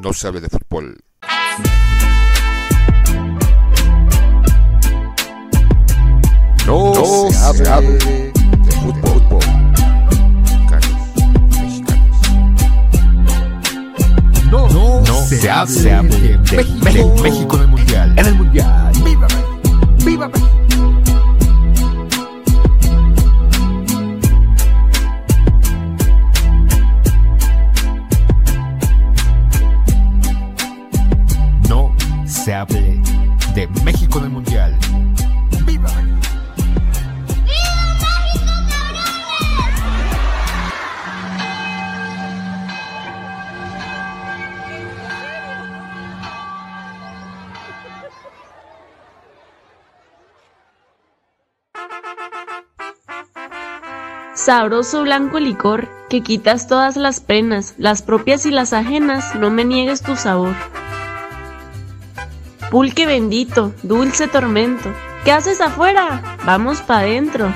no se hable de fútbol. No, se, hable, de, fútbol. No, no, se, hable, de, México, México en el Mundial. En el Mundial. ¡Viva ¡Viva México! Sabroso blanco licor, que quitas todas las penas, las propias y las ajenas, no me niegues tu sabor. Pulque bendito, dulce tormento. ¿Qué haces afuera? Vamos pa' adentro.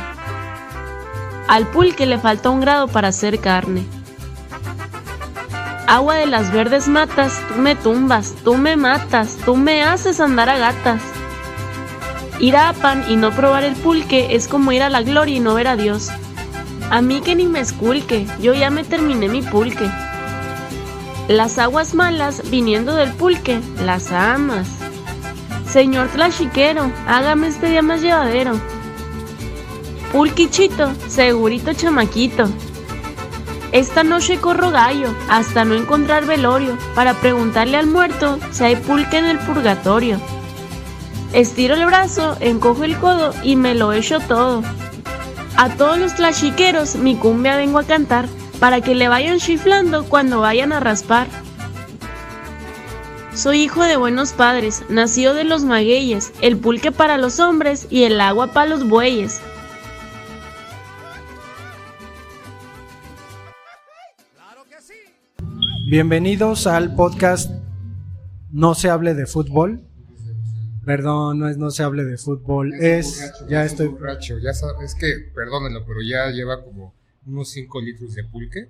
Al pulque le falta un grado para hacer carne. Agua de las verdes matas, tú me tumbas, tú me matas, tú me haces andar a gatas. Ir a pan y no probar el pulque es como ir a la gloria y no ver a Dios. A mí que ni me esculque, yo ya me terminé mi pulque. Las aguas malas viniendo del pulque, las amas. Señor Tlachiquero, hágame este día más llevadero. Pulquichito, segurito chamaquito. Esta noche corro gallo hasta no encontrar velorio para preguntarle al muerto si hay pulque en el purgatorio. Estiro el brazo, encojo el codo y me lo echo todo. A todos los tlachiqueros mi cumbia vengo a cantar para que le vayan chiflando cuando vayan a raspar. Soy hijo de buenos padres, nacido de los magueyes, el pulque para los hombres y el agua para los bueyes. Bienvenidos al podcast No se hable de fútbol. Perdón, no es no se hable de fútbol, es ya estoy borracho, ya sabes, es que perdónenlo, pero ya lleva como unos 5 litros de pulque.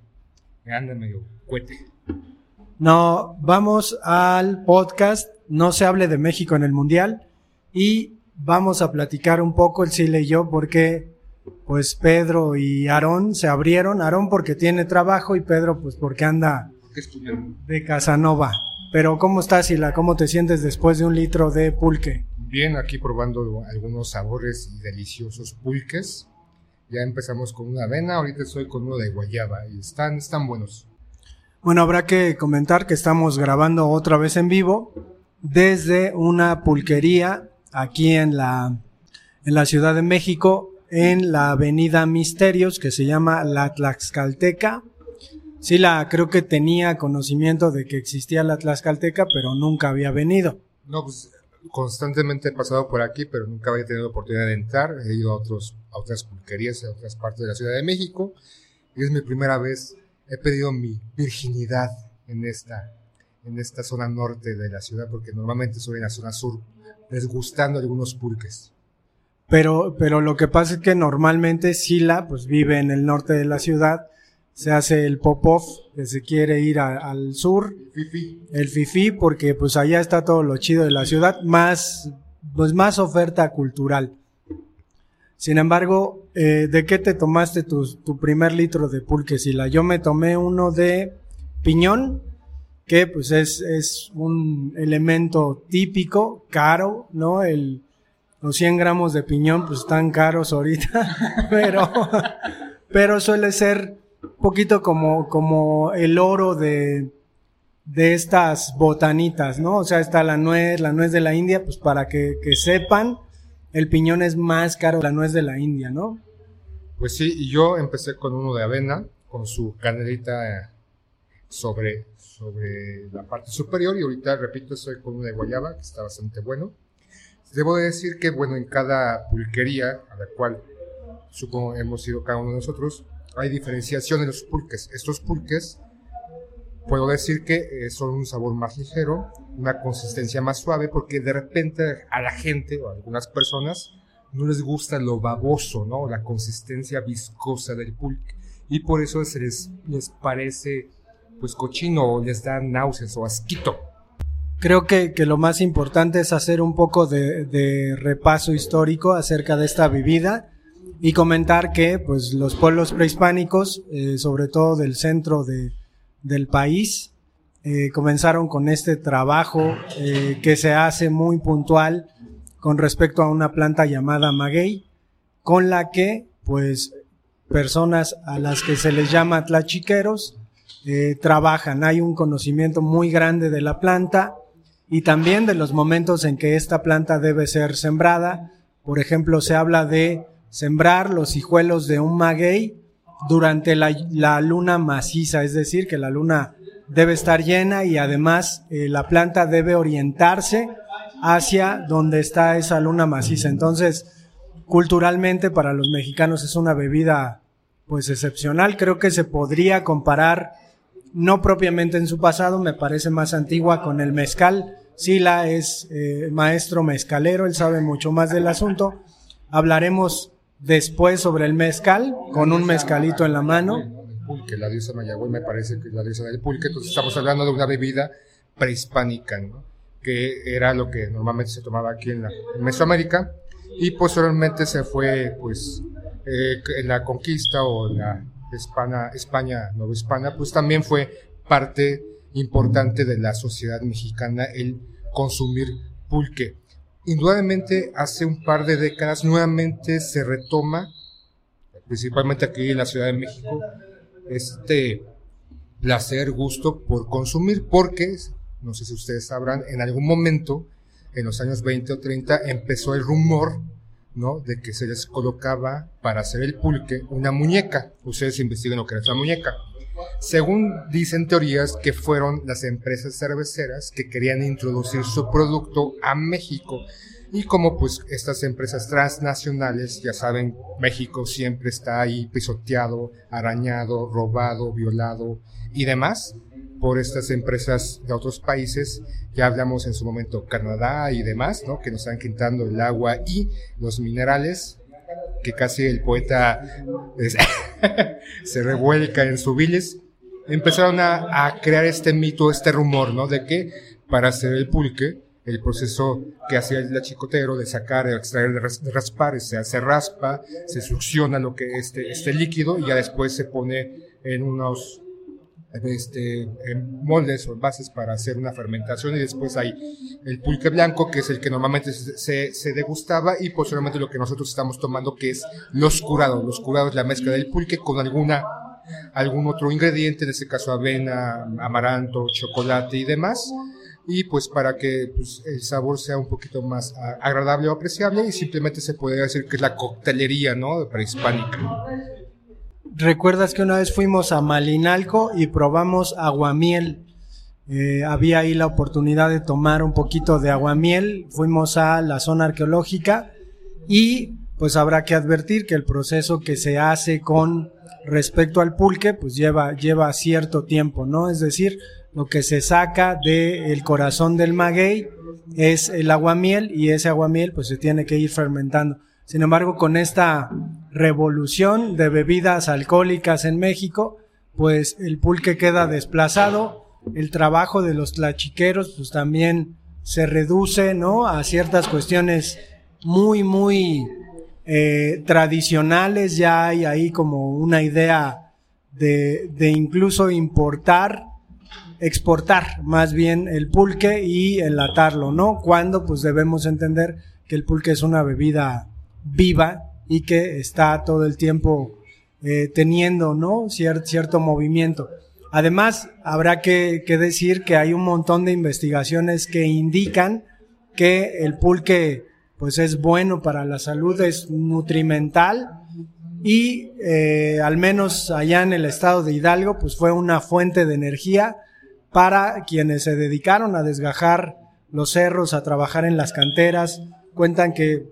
Me anda medio cuete. No, vamos al podcast No se hable de México en el Mundial y vamos a platicar un poco el Sile y yo porque pues Pedro y Aarón se abrieron, Aarón porque tiene trabajo y Pedro pues porque anda de Casanova. Pero ¿cómo estás, Sila? ¿Cómo te sientes después de un litro de pulque? Bien, aquí probando algunos sabores y deliciosos pulques. Ya empezamos con una avena, ahorita estoy con uno de guayaba y están, están buenos. Bueno, habrá que comentar que estamos grabando otra vez en vivo desde una pulquería aquí en la, en la Ciudad de México, en la Avenida Misterios, que se llama La Tlaxcalteca. Sí, la creo que tenía conocimiento de que existía la Tlaxcalteca, pero nunca había venido. No, pues constantemente he pasado por aquí, pero nunca había tenido oportunidad de entrar. He ido a, otros, a otras pulquerías, a otras partes de la Ciudad de México. Y es mi primera vez he pedido mi virginidad en esta, en esta zona norte de la ciudad, porque normalmente soy en la zona sur, desgustando algunos pulques. Pero, pero lo que pasa es que normalmente Sila, pues vive en el norte de la ciudad, se hace el pop-off, que se quiere ir al sur. El fifi. El fifi, porque pues allá está todo lo chido de la ciudad, más, pues más oferta cultural. Sin embargo, eh, ¿de qué te tomaste tu, tu, primer litro de pulque, Sila? Yo me tomé uno de piñón, que pues es, es un elemento típico, caro, ¿no? El, los 100 gramos de piñón pues están caros ahorita, pero, pero suele ser poquito como, como el oro de, de estas botanitas, ¿no? O sea, está la nuez, la nuez de la India, pues para que, que sepan el piñón es más caro, la nuez de la India, ¿no? Pues sí, y yo empecé con uno de avena, con su canelita sobre, sobre la parte superior, y ahorita, repito, estoy con uno de guayaba, que está bastante bueno. Debo decir que, bueno, en cada pulquería a la cual supongo hemos ido cada uno de nosotros, hay diferenciación en los pulques. Estos pulques puedo decir que eh, son un sabor más ligero, una consistencia más suave, porque de repente a la gente o a algunas personas no les gusta lo baboso, ¿no? La consistencia viscosa del pulque. Y por eso se les, les parece pues cochino o les da náuseas o asquito. Creo que, que lo más importante es hacer un poco de, de repaso histórico acerca de esta bebida y comentar que pues los pueblos prehispánicos, eh, sobre todo del centro de, del país, eh, comenzaron con este trabajo eh, que se hace muy puntual con respecto a una planta llamada maguey, con la que pues personas a las que se les llama tlachiqueros trabajan. Hay un conocimiento muy grande de la planta y también de los momentos en que esta planta debe ser sembrada. Por ejemplo, se habla de sembrar los hijuelos de un maguey durante la, la luna maciza, es decir, que la luna debe estar llena y además eh, la planta debe orientarse hacia donde está esa luna maciza. Entonces, culturalmente para los mexicanos es una bebida pues excepcional. Creo que se podría comparar, no propiamente en su pasado, me parece más antigua con el mezcal. Sila es eh, maestro mezcalero, él sabe mucho más del asunto. Hablaremos después sobre el mezcal, con un mezcalito en la mano. Pulque, la diosa Mayagüey me parece que es la diosa del pulque, entonces estamos hablando de una bebida prehispánica, ¿no? que era lo que normalmente se tomaba aquí en, la, Mesoamérica y posteriormente se fue pues eh, en la conquista o la España, España Hispana, pues también fue parte importante de la sociedad mexicana el consumir pulque. Indudablemente hace un par de décadas nuevamente se retoma, principalmente aquí en la Ciudad de México, este placer, gusto por consumir, porque, no sé si ustedes sabrán, en algún momento, en los años 20 o 30, empezó el rumor ¿no? De que se les colocaba para hacer el pulque una muñeca. Ustedes investiguen lo que es la muñeca. Según dicen teorías que fueron las empresas cerveceras que querían introducir su producto a México. Y como pues estas empresas transnacionales, ya saben, México siempre está ahí pisoteado, arañado, robado, violado y demás por estas empresas de otros países. Ya hablamos en su momento Canadá y demás, ¿no? Que nos están quitando el agua y los minerales, que casi el poeta se revuelca en su bilis. Empezaron a, crear este mito, este rumor, ¿no? De que para hacer el pulque, el proceso que hacía el chicotero de sacar, de extraer, de ras- de raspar, se raspa, se succiona lo que este, este líquido y ya después se pone en unos este, moldes o bases para hacer una fermentación y después hay el pulque blanco que es el que normalmente se, se, degustaba y posteriormente lo que nosotros estamos tomando que es los curados. Los curados es la mezcla del pulque con alguna algún otro ingrediente, en este caso avena, amaranto, chocolate y demás. Y pues para que pues, el sabor sea un poquito más agradable o apreciable y simplemente se podría decir que es la coctelería, ¿no? Prehispánica. ¿Recuerdas que una vez fuimos a Malinalco y probamos aguamiel? Eh, había ahí la oportunidad de tomar un poquito de aguamiel. Fuimos a la zona arqueológica y pues habrá que advertir que el proceso que se hace con respecto al pulque pues lleva, lleva cierto tiempo, ¿no? Es decir, lo que se saca del corazón del maguey es el aguamiel y ese aguamiel pues se tiene que ir fermentando. Sin embargo, con esta revolución de bebidas alcohólicas en México, pues el pulque queda desplazado, el trabajo de los tlachiqueros pues también se reduce, ¿no? A ciertas cuestiones muy, muy eh, tradicionales, ya hay ahí como una idea de, de incluso importar, exportar más bien el pulque y enlatarlo, ¿no? Cuando pues debemos entender que el pulque es una bebida viva y que está todo el tiempo eh, teniendo, ¿no? Cier- cierto movimiento. Además, habrá que, que decir que hay un montón de investigaciones que indican que el pulque pues es bueno para la salud, es nutrimental y eh, al menos allá en el estado de Hidalgo pues fue una fuente de energía para quienes se dedicaron a desgajar los cerros, a trabajar en las canteras. Cuentan que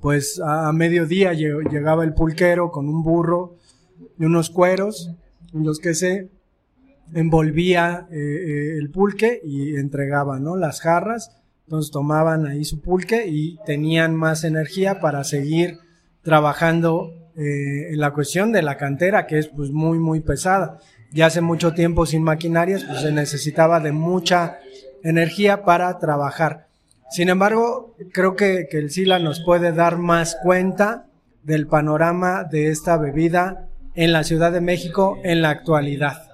pues a, mediodía lle- llegaba el pulquero con un burro y unos cueros en los que se envolvía eh, eh, el pulque y entregaba ¿no? las jarras. Entonces tomaban ahí su pulque y tenían más energía para seguir trabajando eh, en la cuestión de la cantera, que es pues muy, muy pesada. ya hace mucho tiempo sin maquinarias, pues se necesitaba de mucha energía para trabajar. Sin embargo, creo que, el Sila nos puede dar más cuenta del panorama de esta bebida en la Ciudad de México en la actualidad.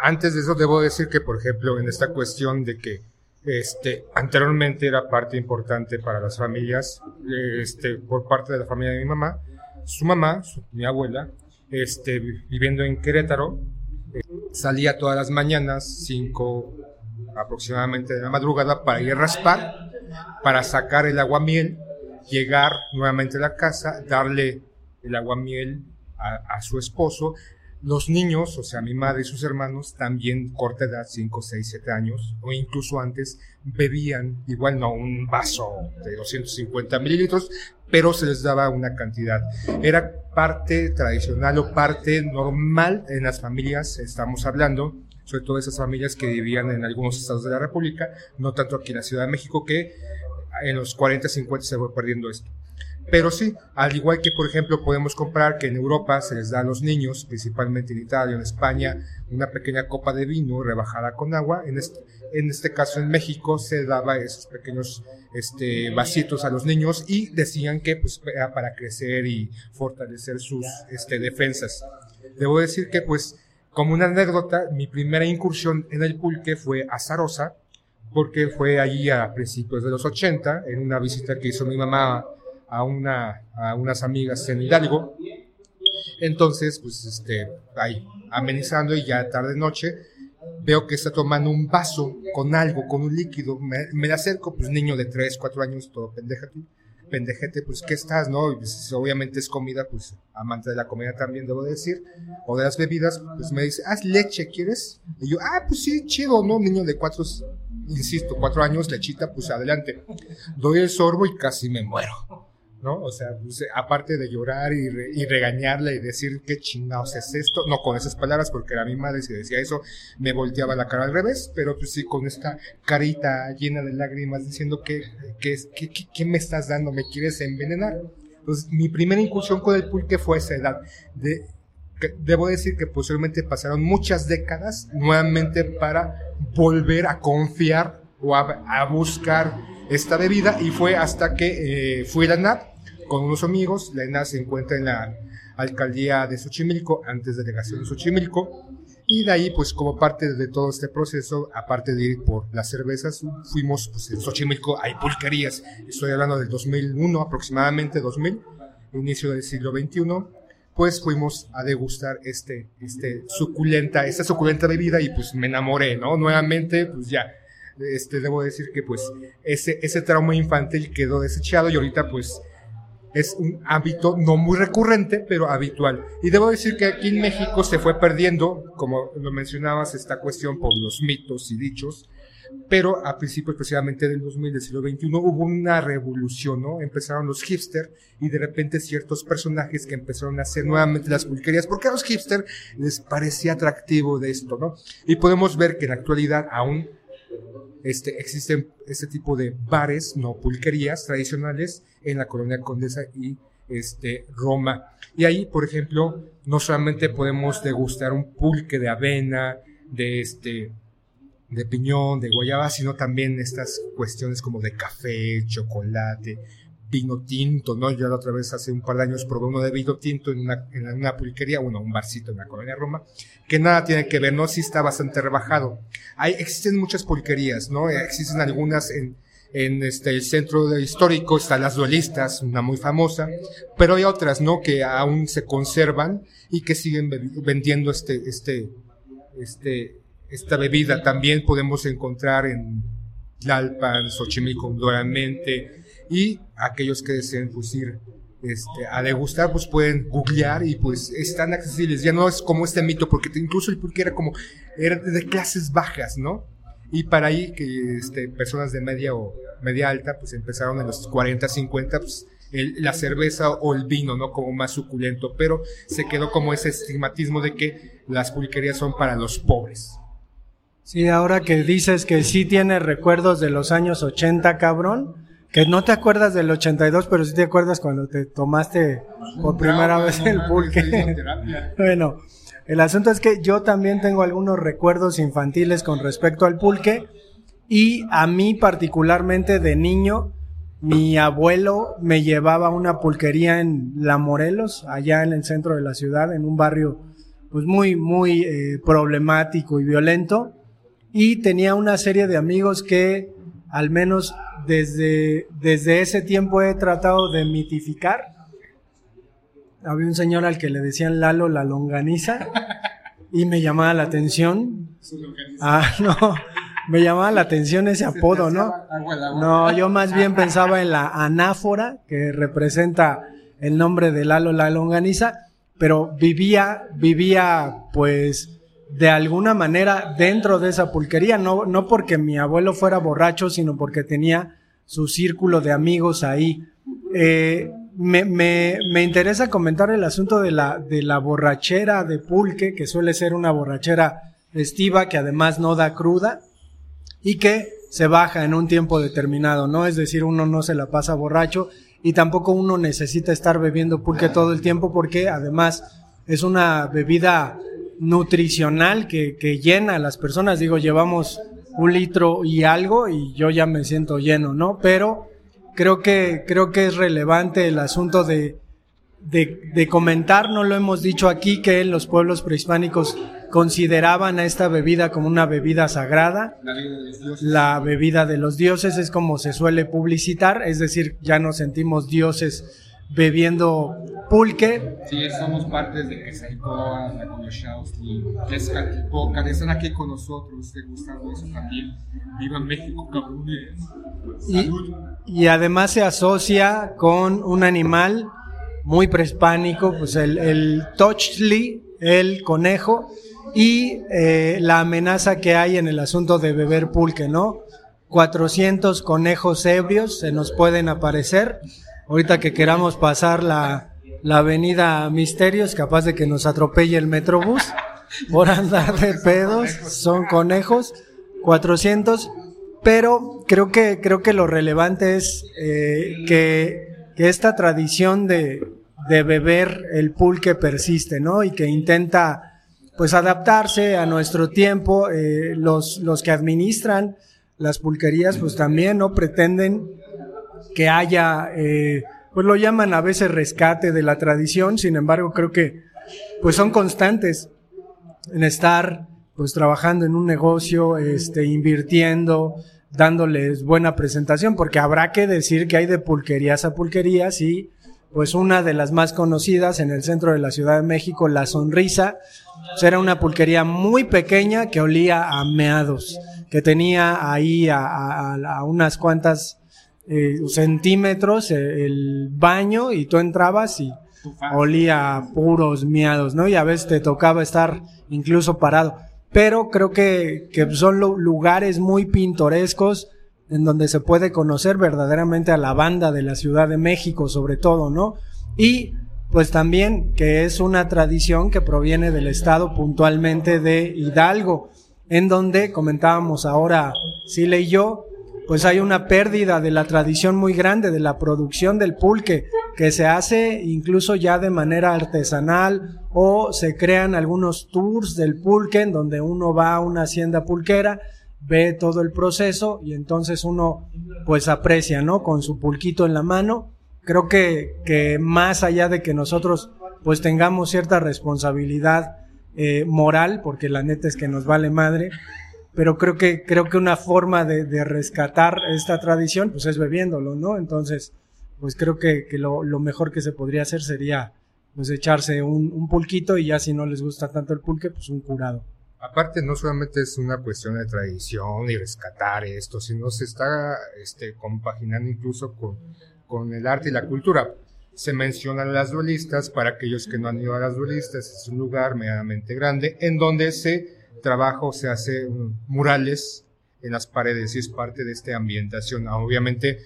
Antes de eso debo decir que, por ejemplo, en esta cuestión de que este, anteriormente era parte importante para las familias, este, por parte de la familia de mi mamá, su mamá, mi abuela, este, viviendo en Querétaro, eh, salía todas las mañanas, 5 aproximadamente de la madrugada, para ir a raspar, para sacar el aguamiel, llegar nuevamente a la casa, darle el aguamiel a, a su esposo. Los niños, o sea, mi madre y sus hermanos, también corta edad, 5, 6, 7 años, o incluso antes, bebían, igual no, un vaso de 250 mililitros, pero se les daba una cantidad. Era parte tradicional o parte normal en las familias, estamos hablando, sobre todo esas familias que vivían en algunos estados de la República, no tanto aquí en la Ciudad de México, que en los 40, 50 se fue perdiendo esto. Pero sí, al igual que por ejemplo podemos comprar que en Europa se les da a los niños, principalmente en Italia, en España, una pequeña copa de vino rebajada con agua, en este, en este caso en México se daba esos pequeños este, vasitos a los niños y decían que pues era para crecer y fortalecer sus este, defensas. Debo decir que pues como una anécdota, mi primera incursión en el pulque fue azarosa, porque fue allí a principios de los 80, en una visita que hizo mi mamá a, una, a unas amigas en Hidalgo. Entonces, pues, este, ahí, amenizando y ya tarde noche, veo que está tomando un vaso con algo, con un líquido. Me, me acerco, pues, niño de 3, 4 años, todo pendejete, pendejete, pues, ¿qué estás, no? Pues, obviamente es comida, pues, amante de la comida también, debo decir, o de las bebidas, pues, me dice, haz leche, ¿quieres? Y yo, ah, pues sí, chido, ¿no? Niño de 4, insisto, 4 años, lechita, pues, adelante. Doy el sorbo y casi me muero. ¿No? O sea, pues, aparte de llorar y, y regañarla y decir qué chingados es esto, no con esas palabras, porque era mi madre, si decía eso, me volteaba la cara al revés, pero pues sí, con esta carita llena de lágrimas diciendo que, que, que, que- ¿qué me estás dando? ¿Me quieres envenenar? Entonces, mi primera incursión con el pulque fue a esa edad. De, que- debo decir que posteriormente pasaron muchas décadas nuevamente para volver a confiar o a, a buscar esta bebida y fue hasta que eh, fui a la ENAP con unos amigos. La ENAP se encuentra en la alcaldía de Xochimilco, antes delegación de Xochimilco. Y de ahí, pues como parte de todo este proceso, aparte de ir por las cervezas, fuimos, pues en Xochimilco hay pulquerías. Estoy hablando del 2001, aproximadamente 2000, inicio del siglo XXI pues fuimos a degustar este, este suculenta, esta suculenta bebida y pues me enamoré, ¿no? Nuevamente, pues ya, este, debo decir que pues ese, ese trauma infantil quedó desechado y ahorita pues es un hábito no muy recurrente, pero habitual. Y debo decir que aquí en México se fue perdiendo, como lo mencionabas, esta cuestión por los mitos y dichos, pero a principios precisamente del 2000 del siglo XXI hubo una revolución, ¿no? Empezaron los hipster y de repente ciertos personajes que empezaron a hacer nuevamente las pulquerías, porque a los hipster les parecía atractivo de esto, ¿no? Y podemos ver que en la actualidad aún este, existen este tipo de bares, no pulquerías tradicionales en la colonia Condesa y este, Roma. Y ahí, por ejemplo, no solamente podemos degustar un pulque de avena, de este, de piñón, de guayaba, sino también estas cuestiones como de café, chocolate, vino tinto, ¿no? Yo la otra vez hace un par de años probé uno de vino tinto en una, en una pulquería, bueno, un barcito en la colonia Roma, que nada tiene que ver, ¿no? Sí está bastante rebajado. Hay, existen muchas pulquerías, ¿no? Existen algunas en, en este, el centro histórico, están las duelistas, una muy famosa, pero hay otras, ¿no? Que aún se conservan y que siguen vendiendo este, este, este, esta bebida. También podemos encontrar en Tlalpan, Xochimilco, Duramente, y aquellos que deseen pues ir este, a degustar, pues pueden googlear y pues están accesibles. Ya no es como este mito, porque incluso el pulque era como, era de clases bajas, ¿no? Y para ahí que este, personas de media o media alta, pues empezaron en los 40, 50, pues el- la cerveza o el vino, ¿no? Como más suculento, pero se quedó como ese estigmatismo de que las pulquerías son para los pobres. Sí, ahora que dices que sí tienes recuerdos de los años 80, cabrón, que no te acuerdas del 82, pero sí te acuerdas cuando te tomaste por primera vez el pulque. bueno, el asunto es que yo también tengo algunos recuerdos infantiles con respecto al pulque y a mí particularmente de niño, mi abuelo me llevaba a una pulquería en La Morelos, allá en el centro de la ciudad, en un barrio pues muy, muy eh, problemático y violento. Y tenía una serie de amigos que al menos desde, desde ese tiempo he tratado de mitificar. Había un señor al que le decían Lalo la longaniza y me llamaba la atención. Ah, no, me llamaba la atención ese apodo, ¿no? No, yo más bien pensaba en la anáfora que representa el nombre de Lalo la longaniza, pero vivía, vivía pues de alguna manera dentro de esa pulquería, no, no porque mi abuelo fuera borracho, sino porque tenía su círculo de amigos ahí. Eh, me, me, me, interesa comentar el asunto de la, de la borrachera de pulque, que suele ser una borrachera festiva que además no da cruda y que se baja en un tiempo determinado, ¿no? Es decir, uno no se la pasa borracho y tampoco uno necesita estar bebiendo pulque todo el tiempo porque además es una bebida nutricional que, que llena a las personas. Digo, llevamos un litro y algo y yo ya me siento lleno, ¿no? Pero creo que, creo que es relevante el asunto de, de, de, comentar, no lo hemos dicho aquí, que los pueblos prehispánicos consideraban a esta bebida como una bebida sagrada. La bebida de los dioses es como se suele publicitar, es decir, ya nos sentimos dioses bebiendo pulque. Sí, somos parte de que se la Konyachaustli, que es Catipoca, están aquí con nosotros, que gustado eso también. Viva México, cabrones. Y, y además se asocia con un animal muy prehispánico, pues el, el tochli, el conejo, y eh, la amenaza que hay en el asunto de beber pulque, ¿no? 400 conejos ebrios se nos pueden aparecer. Ahorita que queramos pasar la, la avenida Misterios, capaz de que nos atropelle el Metrobús por andar de pedos, son conejos, 400, pero creo que, creo que lo relevante es eh, que, esta tradición de, de beber el pulque persiste, ¿no? Y que intenta, pues, adaptarse a nuestro tiempo. Eh, los, los que administran las pulquerías, pues, también, ¿no? Pretenden que haya, eh, pues, lo llaman a veces rescate de la tradición. Sin embargo, creo que, pues, son constantes en estar, pues, trabajando en un negocio, este, invirtiendo, dándoles buena presentación, porque habrá que decir que hay de pulquerías a pulquerías y pues una de las más conocidas en el centro de la Ciudad de México, La Sonrisa. Era una pulquería muy pequeña que olía a meados, que tenía ahí a unas cuantas eh, centímetros el baño y tú entrabas y olía a puros meados, ¿no? Y a veces te tocaba estar incluso parado. Pero creo que, que son lugares muy pintorescos, en donde se puede conocer verdaderamente a la banda de la Ciudad de México, sobre todo, ¿no? Y pues también que es una tradición que proviene del estado puntualmente de Hidalgo, en donde comentábamos ahora Sile y yo, pues hay una pérdida de la tradición muy grande de la producción del pulque, que se hace incluso ya de manera artesanal o se crean algunos tours del pulque en donde uno va a una hacienda pulquera ve todo el proceso y entonces uno pues aprecia, ¿no? Con su pulquito en la mano. Creo que, que más allá de que nosotros pues tengamos cierta responsabilidad eh, moral, porque la neta es que nos vale madre, pero creo que, creo que una forma de, rescatar esta tradición pues es bebiéndolo, ¿no? Entonces, pues creo que, lo, mejor que se podría hacer sería pues echarse un, un pulquito y ya si no les gusta tanto el pulque, pues un curado. Aparte, no solamente es una cuestión de tradición y rescatar esto, sino se está este, compaginando incluso con, con el arte y la cultura. Se mencionan las duelistas, para aquellos que no han ido a las duelistas, es un lugar medianamente grande en donde se trabaja o se hace murales en las paredes y es parte de esta ambientación. Obviamente,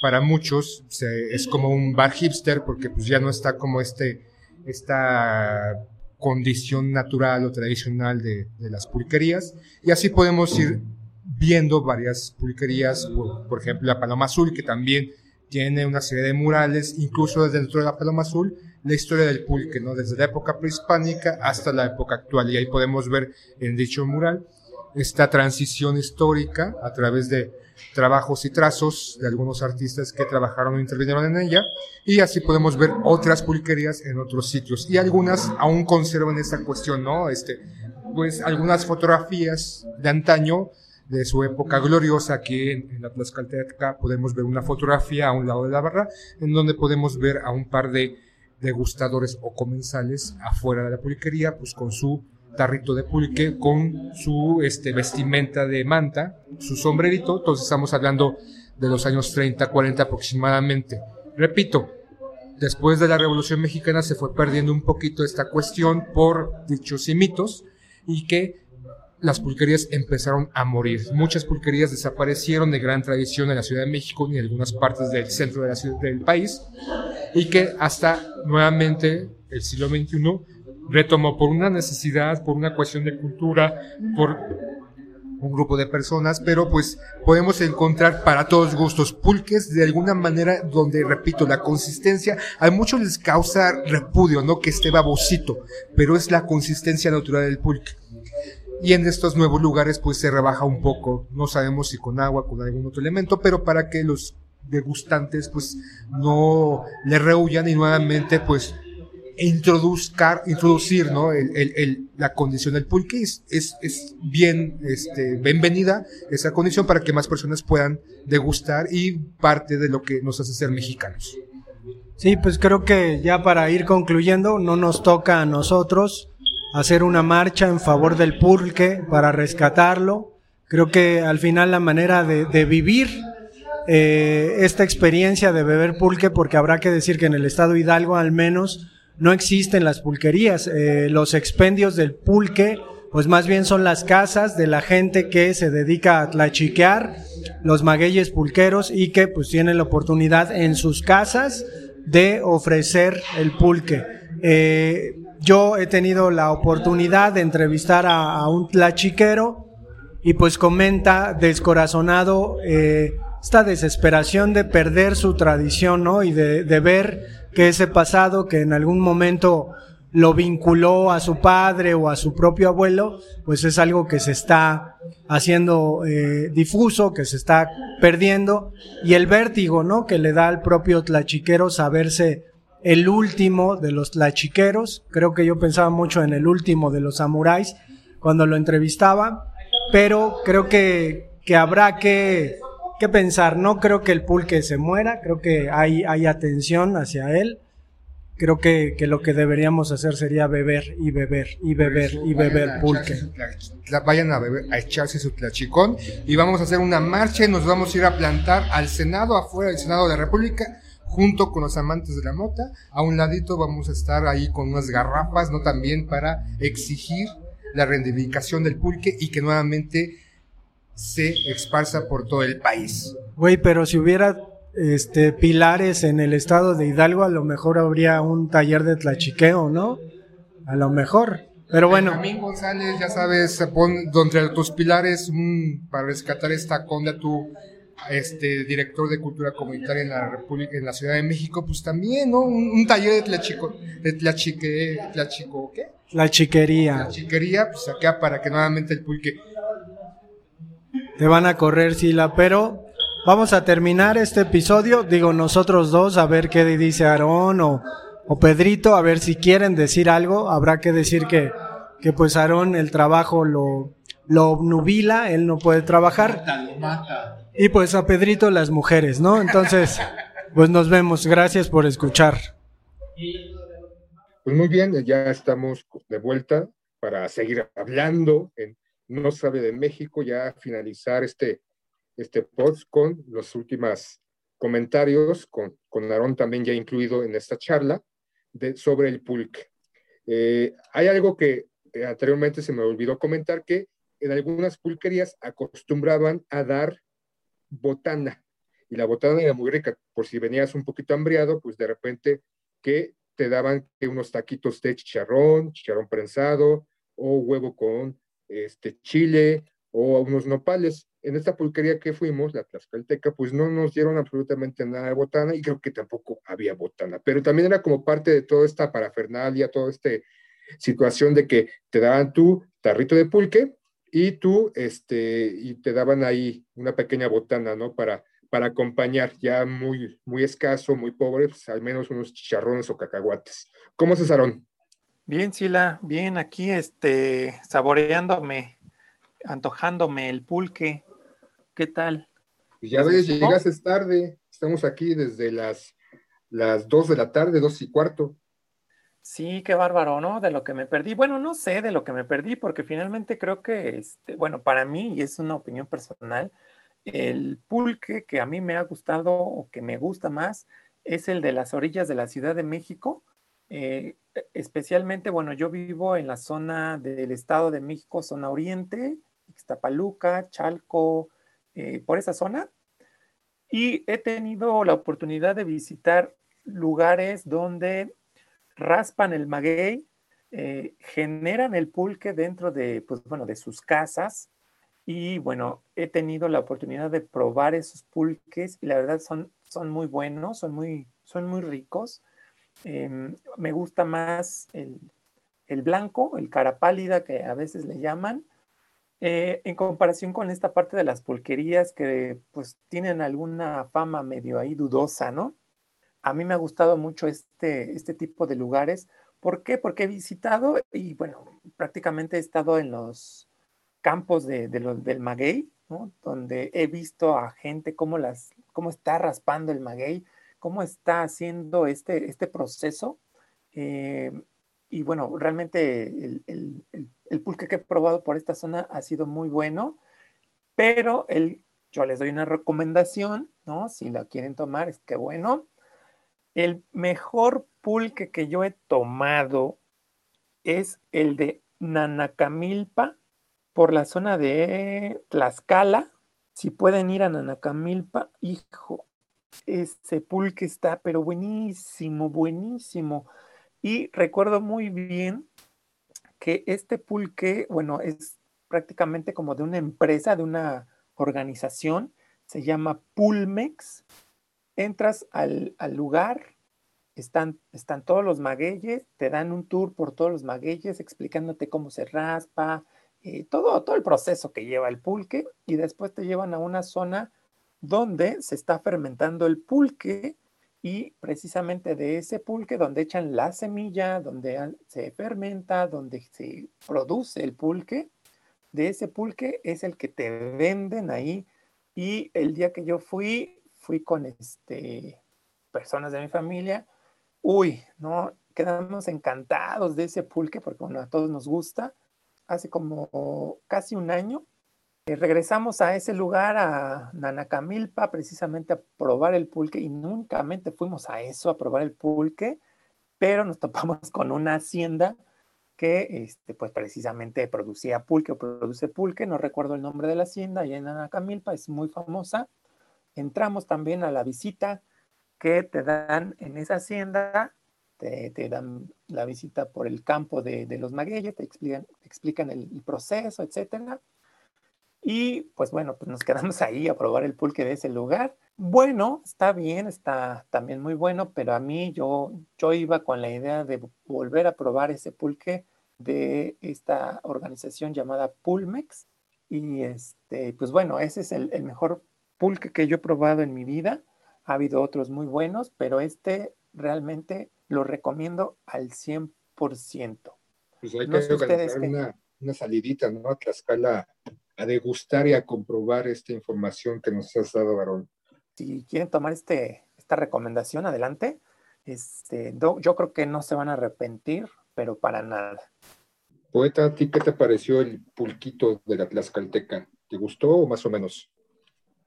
para muchos es como un bar hipster porque pues ya no está como este, esta condición natural o tradicional de, las pulquerías y así podemos ir viendo varias pulquerías, por, por, ejemplo la Paloma Azul que también tiene una serie de murales, incluso dentro de la Paloma Azul la historia del pulque, ¿no? Desde la época prehispánica hasta la época actual. Y ahí podemos ver en dicho mural esta transición histórica a través de trabajos y trazos de algunos artistas que trabajaron o intervinieron en ella. Y así podemos ver otras pulquerías en otros sitios. Y algunas aún conservan esa cuestión, ¿no? Este, pues algunas fotografías de antaño de su época gloriosa. Aquí en, en la Tlaxcalteca podemos ver una fotografía a un lado de la barra, en donde podemos ver a un par de degustadores o comensales afuera de la pulquería, pues con su tarrito de pulque, con su este, vestimenta de manta, su sombrerito. Entonces estamos hablando de los años 30, 40 aproximadamente. Repito, después de la Revolución Mexicana se fue perdiendo un poquito esta cuestión por dichos y mitos y que las pulquerías empezaron a morir. Muchas pulquerías desaparecieron de gran tradición en la Ciudad de México y en algunas partes del centro de la ciudad, del país y que hasta nuevamente el siglo XXI retomó por una necesidad, por una cuestión de cultura, por un grupo de personas, pero pues podemos encontrar para todos gustos pulques de alguna manera donde, repito, la consistencia, a muchos les causa repudio, ¿no? Que esté babosito, pero es la consistencia natural del pulque. Y en estos nuevos lugares pues se rebaja un poco, no sabemos si con agua, con algún otro elemento, pero para que los degustantes pues no le rehuyan y nuevamente pues introduzcar, introducir ¿no? el, la condición del pulque es, es, es, bien este, bienvenida esa condición para que más personas puedan degustar y parte de lo que nos hace ser mexicanos. Sí, pues creo que ya para ir concluyendo, no nos toca a nosotros hacer una marcha en favor del pulque para rescatarlo. Creo que al final la manera de, de vivir eh, esta experiencia de beber pulque, porque habrá que decir que en el estado Hidalgo al menos no existen las pulquerías. Eh, los expendios del pulque, pues más bien son las casas de la gente que se dedica a tlachiquear, los magueyes pulqueros y que pues tienen la oportunidad en sus casas de ofrecer el pulque. Eh, yo he tenido la oportunidad de entrevistar a, un tlachiquero y pues comenta descorazonado eh, esta desesperación de perder su tradición, ¿no? Y de, de ver que ese pasado que en algún momento lo vinculó a su padre o a su propio abuelo, pues es algo que se está haciendo eh, difuso, que se está perdiendo, y el vértigo, ¿no? Que le da al propio tlachiquero saberse el último de los tlachiqueros, creo que yo pensaba mucho en el último de los samuráis cuando lo entrevistaba, pero creo que, que habrá que que pensar. No creo que el pulque se muera, creo que hay, hay atención hacia él. Creo que, que lo que deberíamos hacer sería beber y beber y beber y beber pulque. Vayan a, beber, a echarse su tlachicón y vamos a hacer una marcha y nos vamos a ir a plantar al Senado, afuera del Senado de la República, junto con los amantes de la mota. A un ladito vamos a estar ahí con unas garrafas, ¿no? También para exigir la reivindicación del pulque y que nuevamente se esparza por todo el país. Güey, pero si hubiera este pilares en el estado de Hidalgo, a lo mejor habría un taller de tlachiqueo, ¿no? A lo mejor. Pero bueno. Benjamín González, ya sabes, pon entre tus pilares un, para rescatar esta conda tu este director de cultura comunitaria en la República, en la Ciudad de México, pues también, ¿no? Un, un taller de tlachico, de tlachique, tlachico, ¿qué? La chiquería. La chiquería, pues acá para que nuevamente el pulque te van a correr, Sila, pero vamos a terminar este episodio, digo nosotros dos, a ver qué dice Aarón o, o Pedrito, a ver si quieren decir algo, habrá que decir que, que pues Aarón el trabajo lo, lo obnubila, él no puede trabajar. Y pues a Pedrito las mujeres, ¿no? Entonces, pues nos vemos, gracias por escuchar. Pues muy bien, ya estamos de vuelta para seguir hablando en no sabe de México, ya finalizar este, este post con los últimos comentarios, con, con Aarón también ya incluido en esta charla, de, sobre el pulque. Eh, hay algo que eh, anteriormente se me olvidó comentar, que en algunas pulquerías acostumbraban a dar botana, y la botana era muy rica, por si venías un poquito hambriado, pues de repente que te daban unos taquitos de chicharrón, chicharrón prensado, o huevo con este, chile o unos nopales. en esta pulquería que fuimos, la Tlaxcalteca, pues no nos dieron absolutamente nada de botana y creo que tampoco había botana, pero también era como parte de toda esta parafernalia, toda esta situación de que te daban tu tarrito de pulque y tú, este, y te daban ahí una pequeña botana, ¿no? Para, para acompañar, ya muy, muy escaso, muy pobre, pues al menos unos chicharrones o cacahuates. ¿Cómo cesaron? Bien, Sila, bien, aquí, este, saboreándome, antojándome el pulque. ¿Qué tal? Pues ya ves, llegaste tarde, estamos aquí desde las, las 2 de la tarde, dos y cuarto. Sí, qué bárbaro, ¿no? De lo que me perdí. Bueno, no sé de lo que me perdí, porque finalmente creo que, este, bueno, para mí, y es una opinión personal, el pulque que a mí me ha gustado o que me gusta más es el de las orillas de la Ciudad de México. Eh, especialmente, bueno, yo vivo en la zona del Estado de México, zona oriente, Ixtapaluca, Chalco, eh, por esa zona. Y he tenido la oportunidad de visitar lugares donde raspan el maguey, eh, generan el pulque dentro de, pues, bueno, de sus casas. Y bueno, he tenido la oportunidad de probar esos pulques y la verdad son, son muy buenos, son muy, son muy ricos. Em, me gusta más el, el, blanco, el cara pálida que a veces le llaman, eh, en comparación con esta parte de las pulquerías que pues tienen alguna fama medio ahí dudosa, ¿no? A mí me ha gustado mucho este, este tipo de lugares. ¿Por qué? Porque he visitado y bueno, prácticamente he estado en los campos de, del maguey, ¿no? donde he visto a gente cómo, las, cómo está raspando el maguey, cómo está haciendo este, este proceso. Eh, y bueno, realmente el, el, el, pulque que he probado por esta zona ha sido muy bueno, pero el, yo les doy una recomendación, ¿no? Si la quieren tomar, es que bueno, el mejor pulque que yo he tomado es el de Nanacamilpa por la zona de Tlaxcala. Si pueden ir a Nanacamilpa, hijo, ese pulque está, pero buenísimo, buenísimo. Y recuerdo muy bien que este pulque, bueno, es prácticamente como de una empresa, de una organización, se llama Pulmex entras al, lugar, están, están todos los magueyes, te dan un tour por todos los magueyes explicándote cómo se raspa, eh, todo, todo el proceso que lleva el pulque y después te llevan a una zona donde se está fermentando el pulque y precisamente de ese pulque donde echan la semilla, donde se fermenta, donde se produce el pulque, de ese pulque es el que te venden ahí. Y el día que yo fui fui con este, personas de mi familia, uy, ¿no? Quedamos encantados de ese pulque porque, bueno, a todos nos gusta. Hace como casi un año eh, regresamos a ese lugar, a Nanacamilpa, precisamente a probar el pulque y únicamente fuimos a eso, a probar el pulque, pero nos topamos con una hacienda que este, pues precisamente producía pulque o produce pulque, no recuerdo el nombre de la hacienda, allá en Nanacamilpa, es muy famosa entramos también a la visita que te dan en esa hacienda, te, dan la visita por el campo de, los magueyes, te explican, explican el, proceso, etcétera. Y pues bueno, pues nos quedamos ahí a probar el pulque de ese lugar. Bueno, está bien, está también muy bueno, pero a mí yo, yo iba con la idea de volver a probar ese pulque de esta organización llamada Pulmex. Y este, pues bueno, ese es el mejor pulque que yo he probado en mi vida. Ha habido otros muy buenos, pero este realmente lo recomiendo al 100%. Pues hay que organizar una, una, salidita, ¿no? A Tlaxcala a degustar y a comprobar esta información que nos has dado, varón. Si quieren tomar este, esta recomendación, adelante. Este, yo creo que no se van a arrepentir, pero para nada. Poeta, ¿a ti qué te pareció el pulquito de la Tlaxcalteca? ¿Te gustó o más o menos?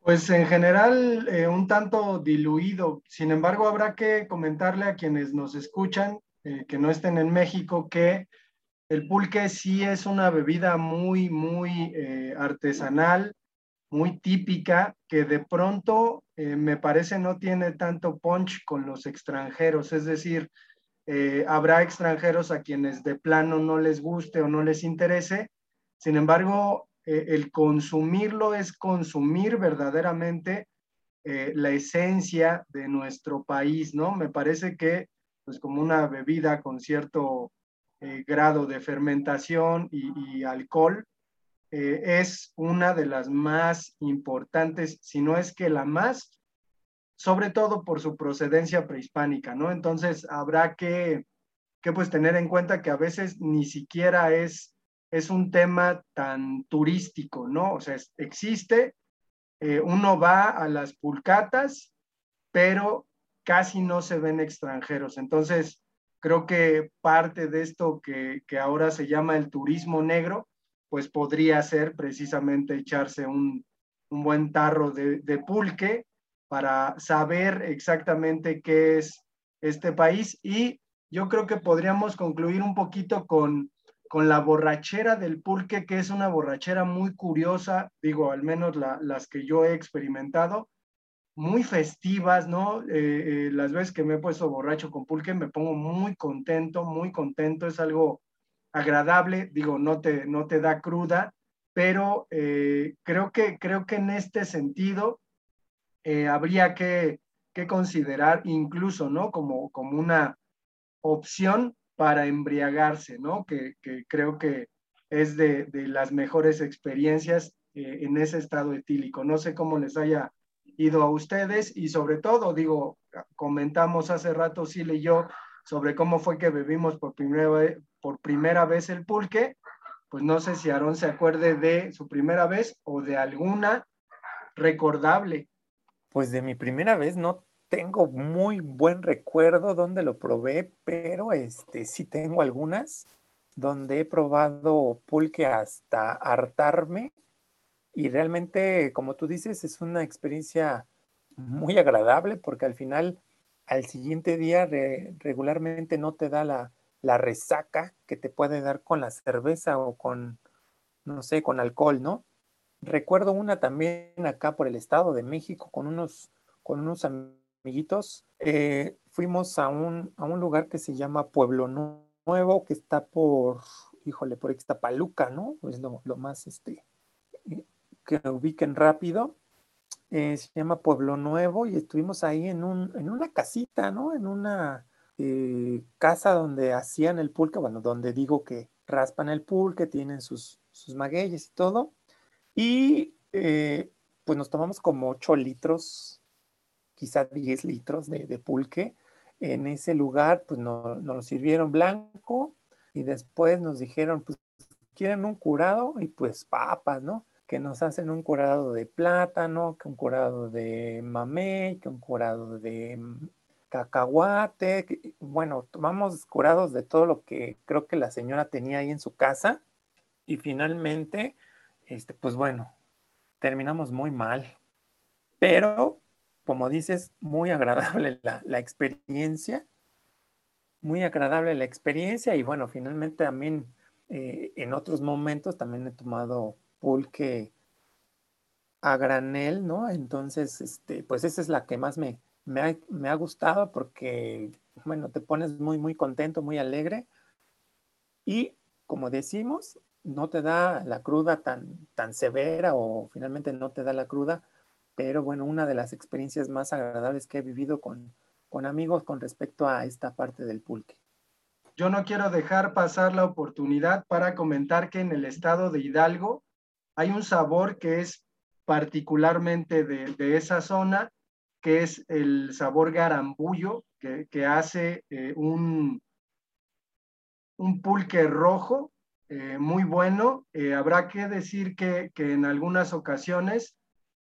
Pues en general eh, un tanto diluido. Sin embargo, habrá que comentarle a quienes nos escuchan eh, que no estén en México que el pulque sí es una bebida muy, muy eh, artesanal, muy típica, que de pronto me parece no tiene tanto punch con los extranjeros. Es decir, habrá extranjeros a quienes de plano no les guste o no les interese. Sin embargo, eh, el consumirlo es consumir verdaderamente eh, la esencia de nuestro país, ¿no? Me parece que, pues como una bebida con cierto eh, grado de fermentación y, alcohol, es una de las más importantes, si no es que la más, sobre todo por su procedencia prehispánica, ¿no? Entonces habrá que, que pues tener en cuenta que a veces ni siquiera es es un tema tan turístico, ¿no? O sea, existe, eh, uno va a las pulcatas, pero casi no se ven extranjeros. Entonces, creo que parte de esto que, ahora se llama el turismo negro, pues podría ser precisamente echarse un, buen tarro de, de, pulque para saber exactamente qué es este país. Y yo creo que podríamos concluir un poquito con con la borrachera del pulque, que es una borrachera muy curiosa, digo, al menos las que yo he experimentado, muy festivas, ¿no? Eh, eh, las veces que me he puesto borracho con pulque me pongo muy contento, muy contento, es algo agradable, digo, no te, no te da cruda, pero eh, creo, que, creo que en este sentido habría que, que, considerar incluso, ¿no? Como, como una opción para embriagarse, ¿no? Que, creo que es de, las mejores experiencias eh, en ese estado etílico. No sé cómo les haya ido a ustedes y sobre todo, digo, comentamos hace rato, Sile y yo, sobre cómo fue que bebimos por primera, por primera vez el pulque. Pues no sé si Aarón se acuerde de su primera vez o de alguna recordable. Pues de mi primera vez no tengo muy buen recuerdo donde lo probé, pero este sí tengo algunas donde he probado pulque hasta hartarme y realmente, como tú dices, es una experiencia muy agradable porque al final, al siguiente día regularmente no te da la, la resaca que te puede dar con la cerveza o con, no sé, con alcohol, ¿no? Recuerdo una también acá por el Estado de México con unos, con unos amigos amiguitos, eh, fuimos a un, a un lugar que se llama Pueblo Nuevo, que está por, híjole, por Ixtapaluca, ¿no? Es lo, más, este, eh, que ubiquen rápido. Eh, se llama Pueblo Nuevo y estuvimos ahí en, un, en una casita, ¿no? En una casa donde hacían el pulque, bueno, donde digo que raspan el pulque, tienen sus, sus magueyes y todo. Y pues nos tomamos como 8 litros quizá 10 litros de, pulque. En ese lugar, pues nos lo sirvieron blanco y después nos dijeron, pues, ¿quieren un curado? Y pues papas, ¿no? Que nos hacen un curado de plátano, que un curado de mamey, que un curado de mm, cacahuate. Bueno, tomamos curados de todo lo que creo que la señora tenía ahí en su casa. Y finalmente, este, pues bueno, terminamos muy mal. Pero como dices, muy agradable la, experiencia, muy agradable la experiencia y bueno, finalmente también eh, en otros momentos también he tomado pulque a granel, ¿no? Entonces, este, pues esa es la que más me, me, ha, gustado porque, bueno, te pones muy, muy contento, muy alegre y como decimos, no te da la cruda tan, tan severa o finalmente no te da la cruda pero bueno, una de las experiencias más agradables que he vivido con, con amigos con respecto a esta parte del pulque. Yo no quiero dejar pasar la oportunidad para comentar que en el estado de Hidalgo hay un sabor que es particularmente de, de esa zona, que es el sabor garambullo, que, que hace eh, un, un pulque rojo eh, muy bueno. Eh, habrá que decir que, que en algunas ocasiones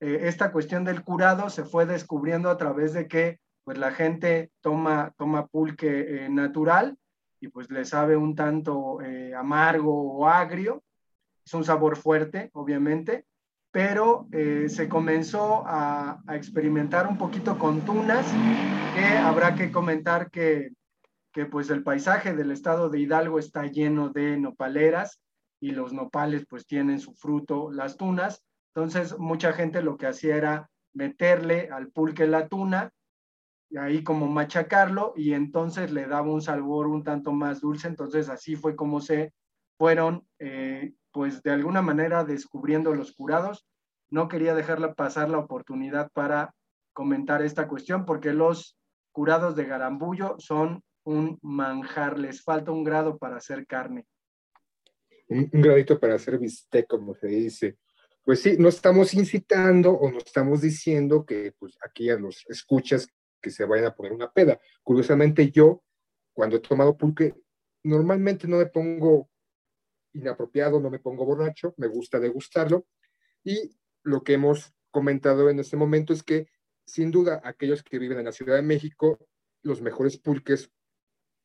eh, esta cuestión del curado se fue descubriendo a través de que pues la gente toma, toma pulque eh, natural y pues le sabe un tanto eh, amargo o agrio. Es un sabor fuerte, obviamente, pero se comenzó a, experimentar un poquito con tunas, que habrá que comentar que, que pues el paisaje del estado de Hidalgo está lleno de nopaleras y los nopales pues tienen su fruto, las tunas, entonces, mucha gente lo que hacía era meterle al pulque la tuna, y ahí como machacarlo, y entonces le daba un sabor un tanto más dulce. Entonces, así fue como se fueron, eh, pues de alguna manera descubriendo los curados. No quería dejarla pasar la oportunidad para comentar esta cuestión porque los curados de garambullo son un manjar, les falta un grado para hacer carne. Un, un gradito para hacer bistec, como se dice. Pues sí, no estamos incitando o no estamos diciendo que pues aquí a los escuchas que se vayan a poner una peda. Curiosamente yo, cuando he tomado pulque, normalmente no me pongo inapropiado, no me pongo borracho, me gusta degustarlo. Y lo que hemos comentado en este momento es que, sin duda, aquellos que viven en la Ciudad de México, los mejores pulques,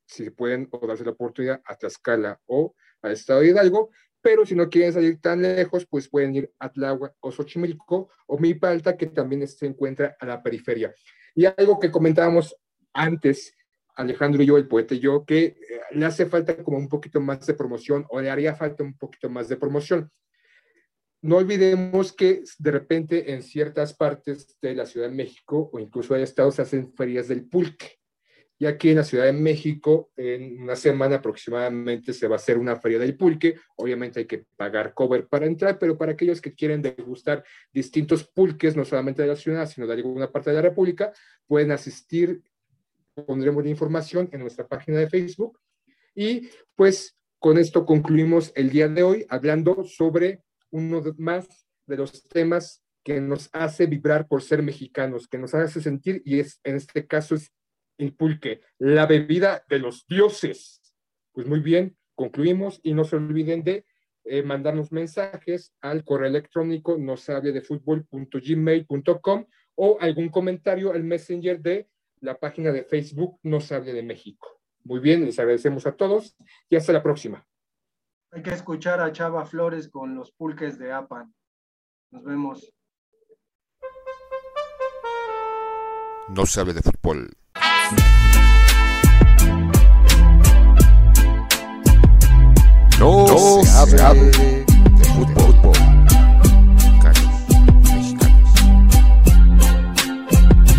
si pueden o darse la oportunidad, a Tlaxcala o al Estado de Hidalgo, pero si no quieren salir tan lejos, pues pueden ir a Tláhuac o Xochimilco o Mipalta, que también se encuentra a la periferia. Y algo que comentábamos antes, Alejandro y yo, el poeta y yo, que eh, le hace falta como un poquito más de promoción o le haría falta un poquito más de promoción. No olvidemos que de repente en ciertas partes de la Ciudad de México o incluso de estados se hacen ferias del pulque. Y aquí en la Ciudad de México, en una semana aproximadamente, se va a hacer una feria del pulque. Obviamente hay que pagar cover para entrar, pero para aquellos que quieren degustar distintos pulques, no solamente de la ciudad, sino de alguna parte de la República, pueden asistir. Pondremos la información en nuestra página de Facebook. Y pues con esto concluimos el día de hoy hablando sobre uno más de los temas que nos hace vibrar por ser mexicanos, que nos hace sentir, y es en este caso es el pulque, la bebida de los dioses. Pues muy bien, concluimos y no se olviden de eh, mandarnos mensajes al correo electrónico no sabe de fútbol.gmail.com o algún comentario al messenger de la página de Facebook No Hable de México. Muy bien, les agradecemos a todos y hasta la próxima. Hay que escuchar a Chava Flores con los pulques de Apan. Nos vemos. No se hable de fútbol. No, se, hable de fútbol. fútbol. Mexicanos, mexicanos.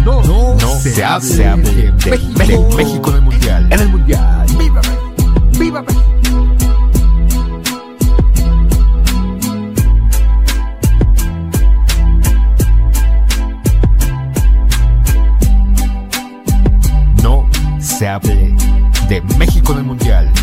No, no, se, hable, se hable de, de. México, México en el Mundial. En el Mundial. ¡Viva México! ¡Viva México! De México en el Mundial.